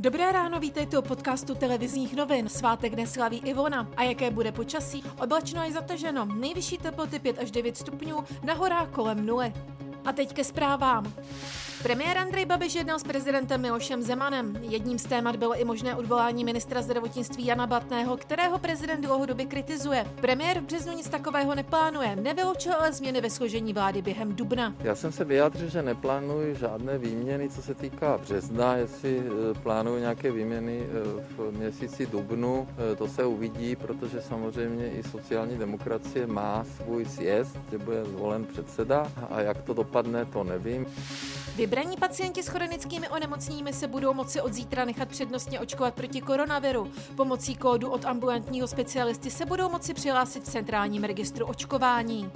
Dobré ráno, vítejte u podcastu televizních novin. Svátek neslaví Ivona. A jaké bude počasí? Oblačno je zataženo. Nejvyšší teploty 5 až 9 stupňů, na horách kolem nuly. A teď ke zprávám. Premiér Andrej Babiš jednal s prezidentem Milošem Zemanem. Jedním z témat bylo i možné odvolání ministra zdravotnictví Jana Blatného, kterého prezident dlouhodobě kritizuje. Premiér v březnu nic takového neplánuje, nevyloučil ale změny ve složení vlády během dubna. Já jsem se vyjádřil, že neplánuji žádné výměny, co se týká března, jestli e, plánuju nějaké výměny e, v měsíci dubnu, e, to se uvidí, protože samozřejmě i sociální demokracie má svůj sjezd, kde bude zvolen předseda a jak to dopadne, to nevím. Vybraní pacienti s chronickými onemocněními se budou moci od zítra nechat přednostně očkovat proti koronaviru. Pomocí kódu od ambulantního specialisty se budou moci přihlásit v centrálním registru očkování.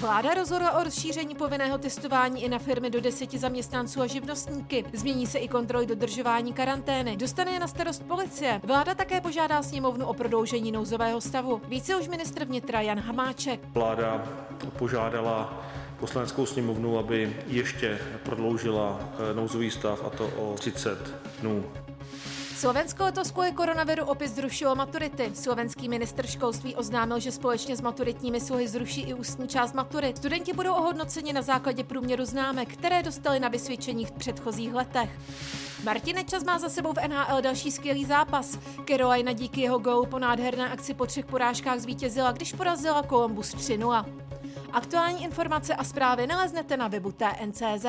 Vláda rozhodla o rozšíření povinného testování i na firmy do deseti zaměstnanců a živnostníky. Změní se i kontroly dodržování karantény. Dostane je na starost policie. Vláda také požádá sněmovnu o prodloužení nouzového stavu. Více už ministr vnitra Jan Hamáček. Vláda požádala poslaneckou sněmovnu, aby ještě prodloužila eh, nouzový stav a to o 30 dnů. Slovensko letos kvůli koronaviru opět zrušilo maturity. Slovenský minister školství oznámil, že společně s maturitními sluhy zruší i ústní část maturit. Studenti budou ohodnoceni na základě průměru známek, které dostali na vysvědčeních v předchozích letech. Martin Nečas má za sebou v NHL další skvělý zápas. Carolina díky jeho golu po nádherné akci po třech porážkách zvítězila, když porazila Columbus 3-0. Aktuální informace a zprávy naleznete na webu TNCZ.